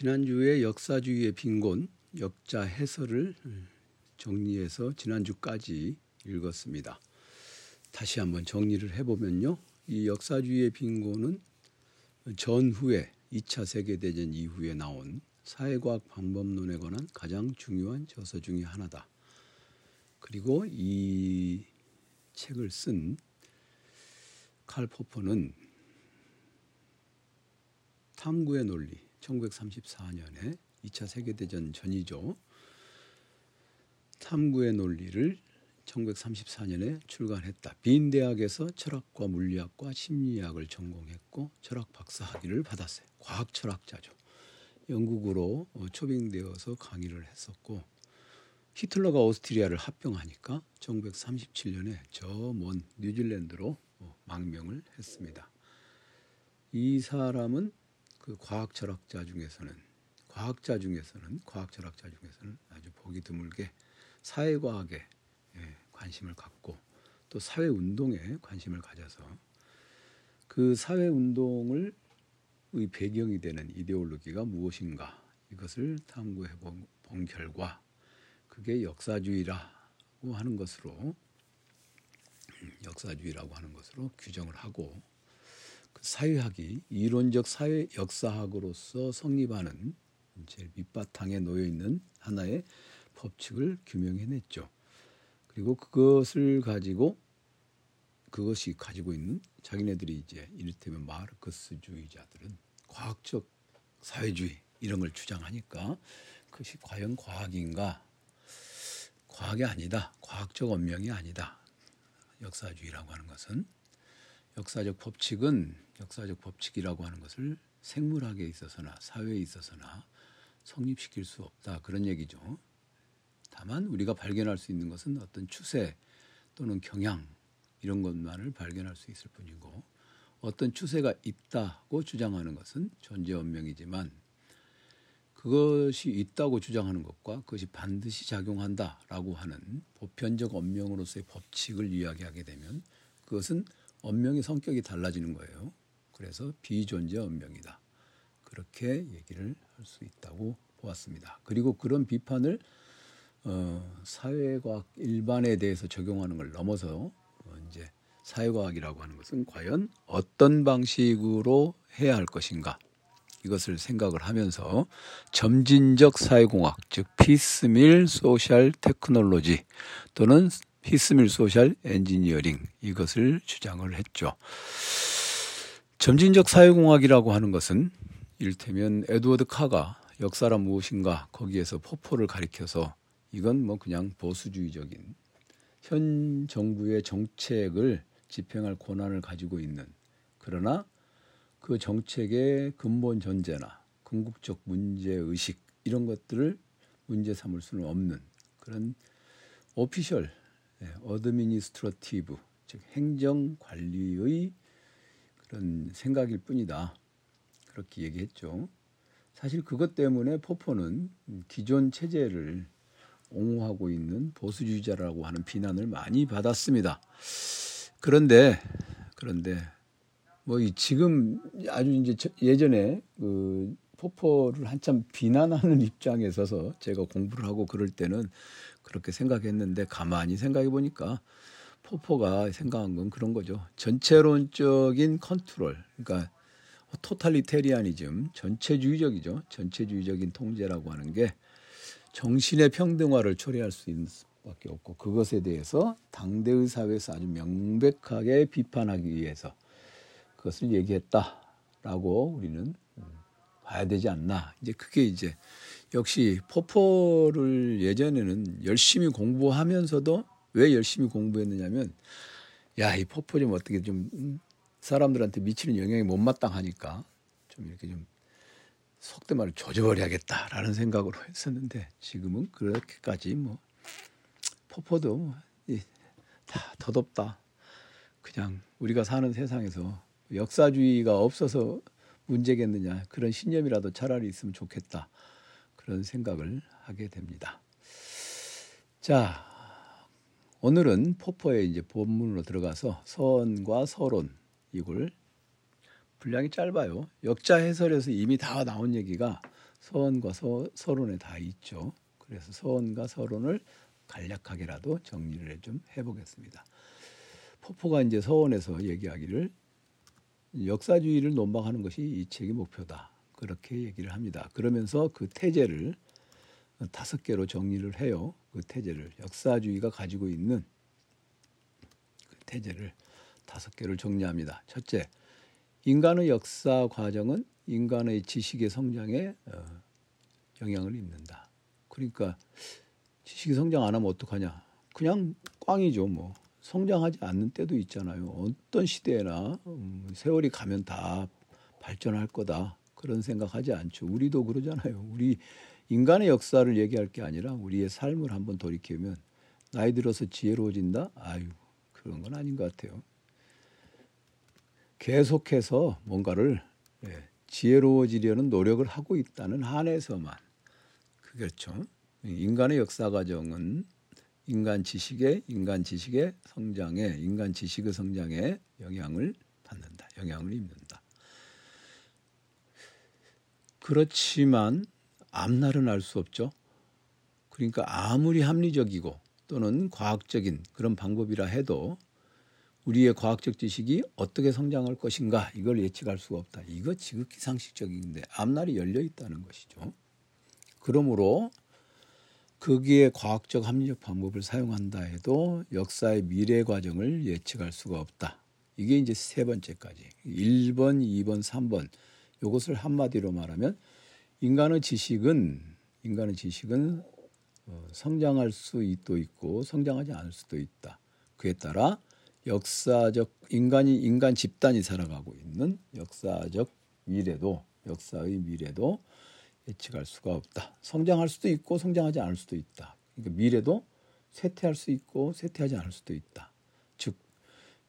지난주에 역사주의의 빈곤 역자 해설을 정리해서 지난주까지 읽었습니다. 다시 한번 정리를 해보면요. 이 역사주의의 빈곤은 전후에 2차 세계대전 이후에 나온 사회과학 방법론에 관한 가장 중요한 저서 중의 하나다. 그리고 이 책을 쓴 칼 포퍼는 탐구의 논리 1934년에 2차 세계대전 전이죠. 탐구의 논리를 1934년에 출간했다. 빈 대학에서 철학과 물리학과 심리학을 전공했고 철학 박사 학위를 받았어요. 과학 철학자죠. 영국으로 어, 초빙되어서 강의를 했었고 히틀러가 오스트리아를 합병하니까 1937년에 저 먼 뉴질랜드로 어, 망명을 했습니다. 이 사람은 그 과학 철학자 중에서는 과학자 중에서는 과학 철학자 중에서는 아주 보기 드물게 사회 과학에 예, 관심을 갖고 또 사회 운동에 관심을 가져서 그 사회 운동을 의 배경이 되는 이데올로기가 무엇인가 이것을 탐구해 본 결과 그게 역사주의라고 하는 것으로 역사주의라고 하는 것으로 규정을 하고 그 사회학이 이론적 사회 역사학으로서 성립하는 제일 밑바탕에 놓여 있는 하나의 법칙을 규명해냈죠. 그리고 그것을 가지고 그것이 가지고 있는 자기네들이 이제 이를테면 마르크스주의자들은 과학적 사회주의 이런 걸 주장하니까 그것이 과연 과학인가? 과학이 아니다. 과학적 언명이 아니다. 역사주의라고 하는 것은 역사적 법칙은 역사적 법칙이라고 하는 것을 생물학에 있어서나 사회에 있어서나 성립시킬 수 없다 그런 얘기죠. 다만 우리가 발견할 수 있는 것은 어떤 추세 또는 경향 이런 것만을 발견할 수 있을 뿐이고 어떤 추세가 있다고 주장하는 것은 존재 원명이지만 그것이 있다고 주장하는 것과 그것이 반드시 작용한다라고 하는 보편적 언명으로서의 법칙을 이야기하게 되면 그것은 언명의 성격이 달라지는 거예요. 그래서 비존재 언명이다. 그렇게 얘기를 할 수 있다고 보았습니다. 그리고 그런 비판을 어, 사회과학 일반에 대해서 적용하는 걸 넘어서 어, 이제 사회과학이라고 하는 것은 과연 어떤 방식으로 해야 할 것인가 이것을 생각을 하면서 점진적 사회공학 즉 piecemeal social technology 또는 piecemeal social engineering 이것을 주장을 했죠. 점진적 사회공학이라고 하는 것은 일테면 에드워드 카가 역사란 무엇인가 거기에서 포퍼를 가리켜서 이건 뭐 그냥 보수주의적인 현 정부의 정책을 집행할 권한을 가지고 있는 그러나 그 정책의 근본 전제나 궁극적 문제 의식 이런 것들을 문제 삼을 수는 없는 그런 official administrative 즉 행정 관리의 그런 생각일 뿐이다. 그렇게 얘기했죠. 사실 그것 때문에 포퍼는 기존 체제를 옹호하고 있는 보수주의자라고 하는 비난을 많이 받았습니다. 그런데 그런데 뭐 지금 아주 이제 예전에 그 포포를 한참 비난하는 입장에 서서 제가 공부를 하고 그럴 때는 그렇게 생각했는데 가만히 생각해 보니까 포포가 생각한 건 그런 거죠. 전체론적인 컨트롤, 그러니까 토탈리테리아니즘, 전체주의적이죠. 전체주의적인 통제라고 하는 게 정신의 평등화를 초래할 수 있는 수밖에 없고 그것에 대해서 당대의 사회에서 아주 명백하게 비판하기 위해서 그것을 얘기했다라고 우리는 봐야 되지 않나. 이제 그게 이제 역시 포포를 예전에는 열심히 공부하면서도 왜 열심히 공부했느냐면 야 이 포포 좀 어떻게 좀 사람들한테 미치는 영향이 못마땅하니까 좀 이렇게 좀 속된 말을 조져버려야겠다라는 생각으로 했었는데 지금은 그렇게까지 뭐 포포도 다 더덥다. 그냥 우리가 사는 세상에서 역사주의가 없어서 문제겠느냐 그런 신념이라도 차라리 있으면 좋겠다 그런 생각을 하게 됩니다. 자 오늘은 포포의 이제 본문으로 들어가서 서원과 서론 이걸 분량이 짧아요. 역자 해설에서 이미 다 나온 얘기가 서원과 서, 서론에 다 있죠. 그래서 서원과 서론을 간략하게라도 정리를 좀 해보겠습니다. 포포가 이제 서원에서 얘기하기를 역사주의를 논박하는 것이 이 책의 목표다. 그렇게 얘기를 합니다. 그러면서 그 태제를 다섯 개로 정리를 해요. 그 태제를 역사주의가 가지고 있는 그 태제를 다섯 개를 정리합니다. 첫째, 인간의 역사 과정은 인간의 지식의 성장에 어, 영향을 입는다. 그러니까 지식이 성장 안 하면 어떡하냐? 그냥 꽝이죠, 뭐. 성장하지 않는 때도 있잖아요. 어떤 시대나 음, 세월이 가면 다 발전할 거다. 그런 생각하지 않죠. 우리도 그러잖아요. 우리 인간의 역사를 얘기할 게 아니라 우리의 삶을 한번 돌이키면 나이 들어서 지혜로워진다? 아유, 그런 건 아닌 것 같아요. 계속해서 뭔가를 예, 지혜로워지려는 노력을 하고 있다는 한에서만 그렇죠. 인간의 역사 과정은 인간 지식의 인간 지식의 성장에 인간 지식의 성장에 영향을 받는다. 영향을 입는다. 그렇지만 앞날은 알 수 없죠. 그러니까 아무리 합리적이고 또는 과학적인 그런 방법이라 해도 우리의 과학적 지식이 어떻게 성장할 것인가 이걸 예측할 수가 없다. 이거 지극히 상식적인데 앞날이 열려 있다는 것이죠. 그러므로 거기에 과학적 합리적 방법을 사용한다 해도 역사의 미래 과정을 예측할 수가 없다. 이게 이제 세 번째까지. 1번, 2번, 3번. 이것을 한마디로 말하면 인간의 지식은 인간의 지식은 어, 성장할 수도 있고 성장하지 않을 수도 있다. 그에 따라 역사적 인간이 인간 집단이 살아가고 있는 역사적 미래도 역사의 미래도 예측할 수가 없다. 성장할 수도 있고 성장하지 않을 수도 있다. 그러니까 미래도 쇠퇴할 수 있고 쇠퇴하지 않을 수도 있다. 즉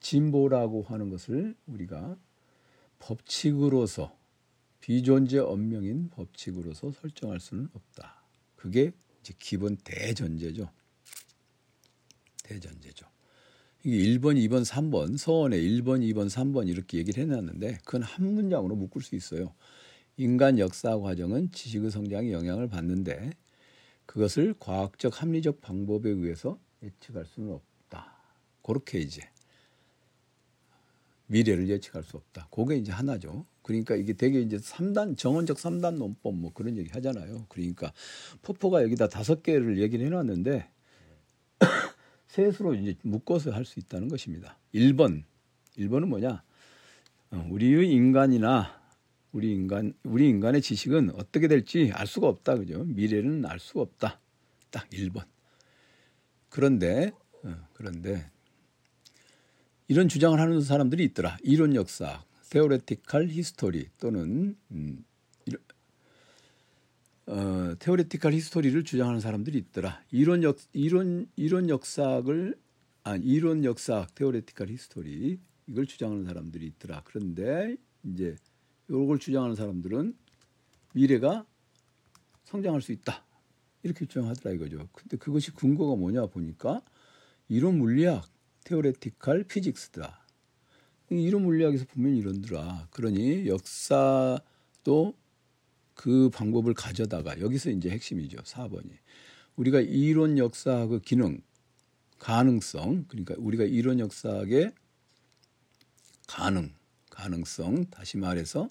진보라고 하는 것을 우리가 법칙으로서 비존재 언명인 법칙으로서 설정할 수는 없다. 그게 이제 기본 대전제죠. 대전제죠. 이게 1번, 2번, 3번 서원에 1번, 2번, 3번 이렇게 얘기를 해놨는데 그건 한 문장으로 묶을 수 있어요. 인간 역사 과정은 지식의 성장에 영향을 받는데 그것을 과학적 합리적 방법에 의해서 예측할 수는 없다. 그렇게 이제 미래를 예측할 수 없다. 그게 이제 하나죠. 그러니까 이게 되게 이제 3단 정원적 3단 논법 뭐 그런 얘기 하잖아요. 그러니까 포퍼가 여기다 다섯 개를 얘기를 해 놨는데 셋으로 이제 묶어서 할 수 있다는 것입니다. 1번. 1번은 뭐냐? 어, 우리의 인간이나 우리 인간 우리 인간의 지식은 어떻게 될지 알 수가 없다 그죠? 미래는 알 수가 없다. 딱 1번. 그런데 어, 그런데 이런 주장을 하는 사람들이 있더라. 이론 역사, theoretical history 또는 음, 이런, 어, theoretical history를 주장하는 사람들이 있더라. 이론 역 이론 이론 역사학을 아 이론 역사학 theoretical history 이걸 주장하는 사람들이 있더라. 그런데 이제 이걸 주장하는 사람들은 미래가 성장할 수 있다. 이렇게 주장하더라 이거죠. 근데 그것이 근거가 뭐냐 보니까 이론 물리학, theoretical physics다. 이론 물리학에서 보면 이런더라. 그러니 역사도 그 방법을 가져다가 여기서 이제 핵심이죠. 4번이. 우리가 이론 역사학의 기능, 가능성, 그러니까 우리가 이론 역사학의 가능, 가능성, 다시 말해서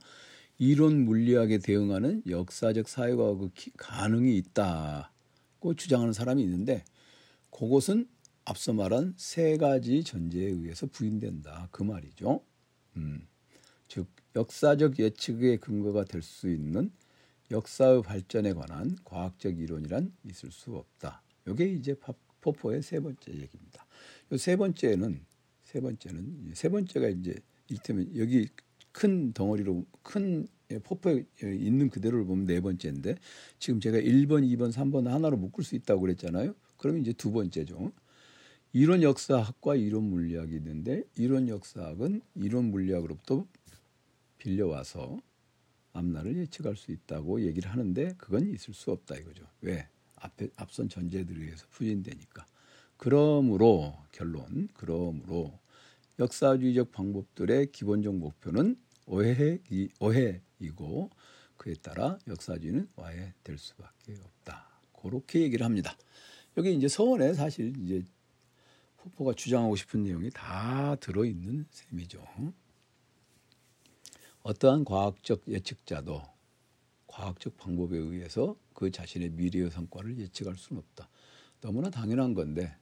이론 물리학에 대응하는 역사적 사회과학의 가능이 있다고 주장하는 사람이 있는데 그것은 앞서 말한 세 가지 전제에 의해서 부인된다 그 말이죠. 음, 즉 역사적 예측의 근거가 될 수 있는 역사의 발전에 관한 과학적 이론이란 있을 수 없다. 이게 이제 포포의 세 번째 얘기입니다. 이 세 번째는 세 번째는 세 번째가 이제 이를테면 여기 큰 덩어리로 큰 포포에 있는 그대로를 보면 네 번째인데 지금 제가 1번, 2번, 3번 하나로 묶을 수 있다고 그랬잖아요. 그러면 이제 두 번째죠. 이론 역사학과 이론 물리학이 있는데 이론 역사학은 이론 물리학으로부터 빌려와서 앞날을 예측할 수 있다고 얘기를 하는데 그건 있을 수 없다 이거죠. 왜? 앞에 앞선 전제들에 의해서 부인되니까. 그러므로 결론 그러므로 역사주의적 방법들의 기본적 목표는 오해, 오해이고 그에 따라 역사주의는 와해될 수밖에 없다. 그렇게 얘기를 합니다. 여기 이제 서원에 사실 이제 포포가 주장하고 싶은 내용이 다 들어 있는 셈이죠. 어떠한 과학적 예측자도 과학적 방법에 의해서 그 자신의 미래의 성과를 예측할 수는 없다. 너무나 당연한 건데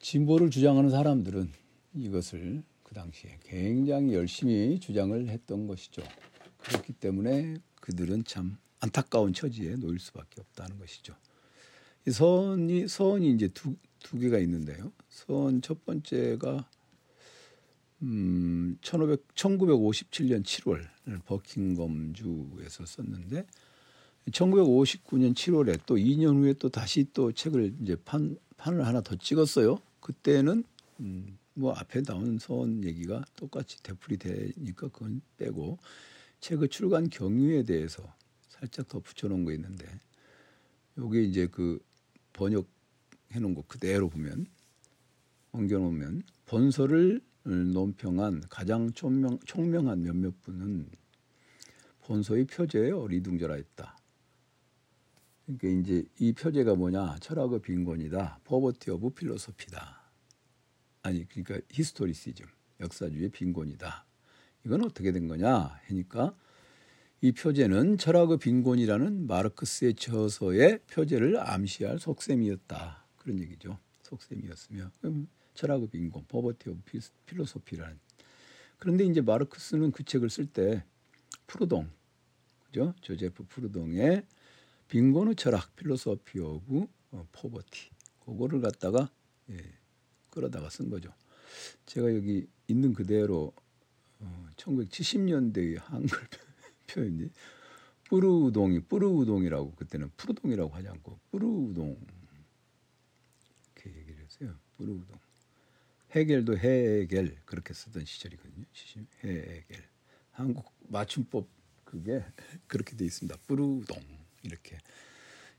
진보를 주장하는 사람들은 이것을 그 당시에 굉장히 열심히 주장을 했던 것이죠. 그렇기 때문에 그들은 참 안타까운 처지에 놓일 수밖에 없다는 것이죠. 이 서원이 서원이 이제 두, 두 개가 있는데요. 서원 첫 번째가 음, 1500, 1957년 7월 버킹검주에서 썼는데 1959년 7월에 또 2년 후에 또 다시 또 책을 이제 판 판을 하나 더 찍었어요. 그때는 음, 뭐 앞에 나온 서언 얘기가 똑같이 되풀이 되니까 그건 빼고 책의 출간 경위에 대해서 살짝 더 붙여놓은 거 있는데 요게 이제 그 번역해 놓은 거 그대로 보면 옮겨놓으면 본서를 논평한 가장 총명, 총명한 몇몇 분은 본서의 표제에 어리둥절하였다. 그러니까 이제 이 표제가 뭐냐? 철학의 빈곤이다. Poverty of Philosophy다 아니 그러니까 historicism 역사주의 빈곤이다. 이건 어떻게 된 거냐 하니까 이 표제는 철학의 빈곤이라는 마르크스의 저서의 표제를 암시할 속셈이었다. 그런 얘기죠. 속셈이었으며. 철학의 빈곤 Poverty of Philosophy라는. 그런데 이제 마르크스는 그 책을 쓸 때 프루동 그죠? 조제프 프루동의 빈곤의 철학 Philosophy of 포버티 그거를 갖다가 예, 끌어다가 쓴 거죠. 제가 여기 있는 그대로 어, 1970년대의 한글 표현이 뿌르우동이 뿌르우동이라고 그때는 푸르동이라고 하지 않고 뿌르우동 이렇게 얘기를 했어요. 뿌르우동. 해겔도 해겔 그렇게 쓰던 시절이거든요. 해겔. 한국 맞춤법 그게 그렇게 돼 있습니다. 뿌르우동. 이렇게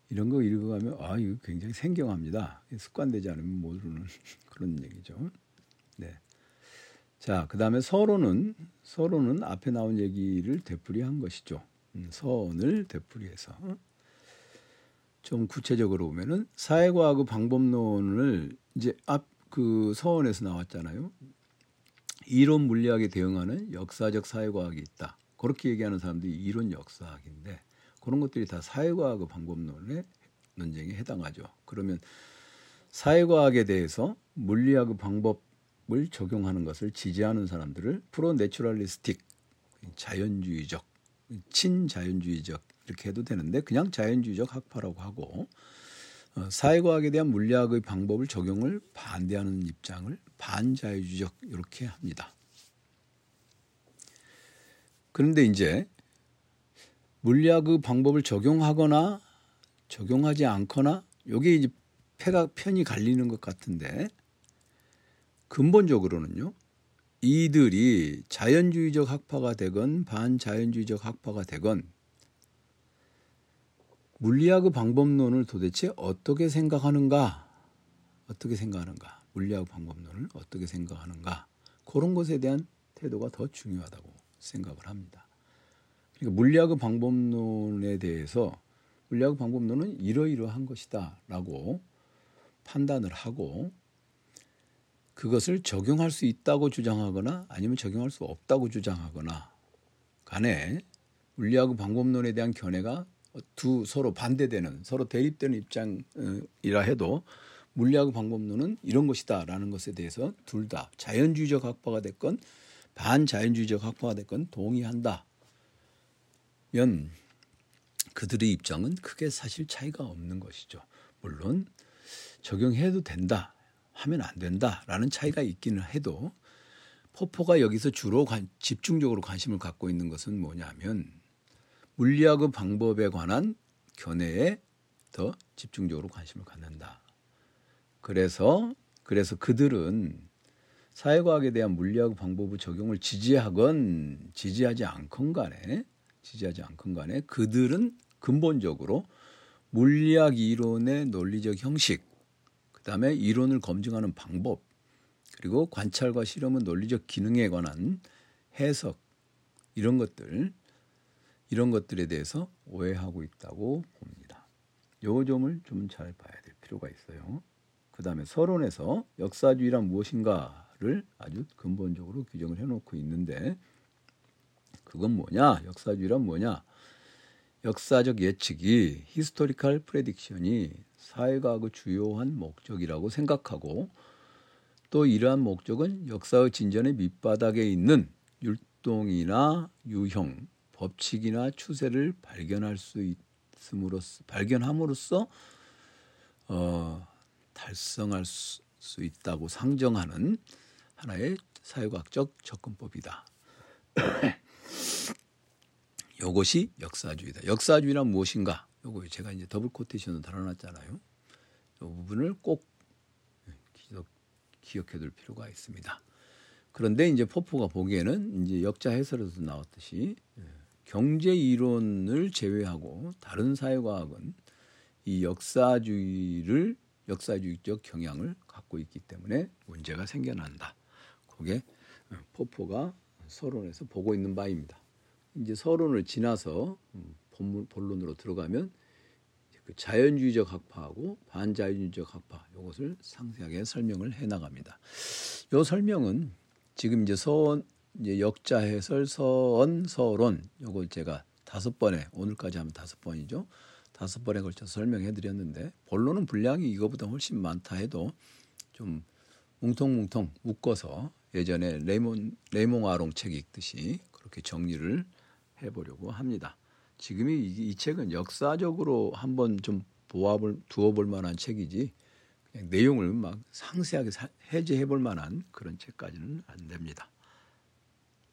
이런 거 읽어가면 아 이거 굉장히 생경합니다. 습관되지 않으면 모르는 그런 얘기죠. 네. 자, 그다음에 서로는 서로는 앞에 나온 얘기를 되풀이한 것이죠. 음, 서원을 되풀이해서 좀 구체적으로 보면은 사회과학의 방법론을 이제 앞 그 서원에서 나왔잖아요. 이론 물리학에 대응하는 역사적 사회과학이 있다. 그렇게 얘기하는 사람들이 이론 역사학인데 그런 것들이 다 사회과학의 방법론의 논쟁에 해당하죠. 그러면 사회과학에 대해서 물리학의 방법을 적용하는 것을 지지하는 사람들을 프로 내추럴리스틱 자연주의적 친자연주의적 이렇게 해도 되는데 그냥 자연주의적 학파라고 하고 어, 사회과학에 대한 물리학의 방법을 적용을 반대하는 입장을 반자유주의적 이렇게 합니다. 그런데 이제 물리학의 방법을 적용하거나 적용하지 않거나 요게 이제 패가 편이 갈리는 것 같은데 근본적으로는요. 이들이 자연주의적 학파가 되건 반자연주의적 학파가 되건 물리학의 방법론을 도대체 어떻게 생각하는가? 어떻게 생각하는가? 물리학 방법론을 어떻게 생각하는가? 그런 것에 대한 태도가 더 중요하다고 생각을 합니다. 그러니까 물리학의 방법론에 대해서 물리학 방법론은 이러이러한 것이다라고 판단을 하고 그것을 적용할 수 있다고 주장하거나 아니면 적용할 수 없다고 주장하거나 간에 물리학 방법론에 대한 견해가 두 서로 반대되는 서로 대립되는 입장이라 해도 물리학 방법론은 이런 것이다라는 것에 대해서 둘 다 자연주의적 학파가 됐건 반자연주의적 학파가 됐건 동의한다. 면 그들의 입장은 크게 사실 차이가 없는 것이죠. 물론 적용해도 된다 하면 안 된다라는 차이가 있기는 해도 포포가 여기서 주로 관, 집중적으로 관심을 갖고 있는 것은 뭐냐면 물리학의 방법에 관한 견해에 더 집중적으로 관심을 갖는다. 그래서 그래서 그들은 사회과학에 대한 물리학 방법의 적용을 지지하건 지지하지 않건 간에 지지하지 않건 간에 그들은 근본적으로 물리학 이론의 논리적 형식, 그 다음에 이론을 검증하는 방법, 그리고 관찰과 실험의 논리적 기능에 관한 해석, 이런 것들, 이런 것들에 대해서 오해하고 있다고 봅니다. 요 점을 좀 잘 봐야 될 필요가 있어요. 그 다음에 서론에서 역사주의란 무엇인가를 아주 근본적으로 규정을 해놓고 있는데 그건 뭐냐? 역사주의란 뭐냐? 역사적 예측이 historical prediction이 사회과학의 주요한 목적이라고 생각하고 또 이러한 목적은 역사의 진전의 밑바닥에 있는 율동이나 유형, 법칙이나 추세를 발견할 수 있음으로써 발견함으로써 어, 달성할 수, 수 있다고 상정하는 하나의 사회과학적 접근법이다. 이것이 역사주의다. 역사주의란 무엇인가? 요거 제가 이제 더블 코테이션을 달아놨잖아요. 이 부분을 꼭 기억해 둘 필요가 있습니다. 그런데 이제 포포가 보기에는 이제 역자 해설에서 나왔듯이 예, 경제 이론을 제외하고 다른 사회과학은 이 역사주의를 역사주의적 경향을 갖고 있기 때문에 문제가 생겨난다. 그게 포포가 서론에서 보고 있는 바입니다. 이제 서론을 지나서 음, 본문, 본론으로 들어가면 그 자연주의적 학파하고 반자연주의적 학파 이것을 상세하게 설명을 해 나갑니다. 이 설명은 지금 이제 서원 이제 역자 해설 서언 서론 요걸 제가 다섯 번에 오늘까지 하면 다섯 번이죠. 다섯 번에 걸쳐서 설명해 드렸는데 본론은 분량이 이거보다 훨씬 많다 해도 좀 뭉텅뭉텅 묶어서 예전에 레몬 레몽 아롱 책 읽듯이 그렇게 정리를 해보려고 합니다. 지금이 이, 이 책은 역사적으로 한번 좀 보아볼 두어볼 만한 책이지 그냥 내용을 막 상세하게 사, 해제해볼 만한 그런 책까지는 안 됩니다.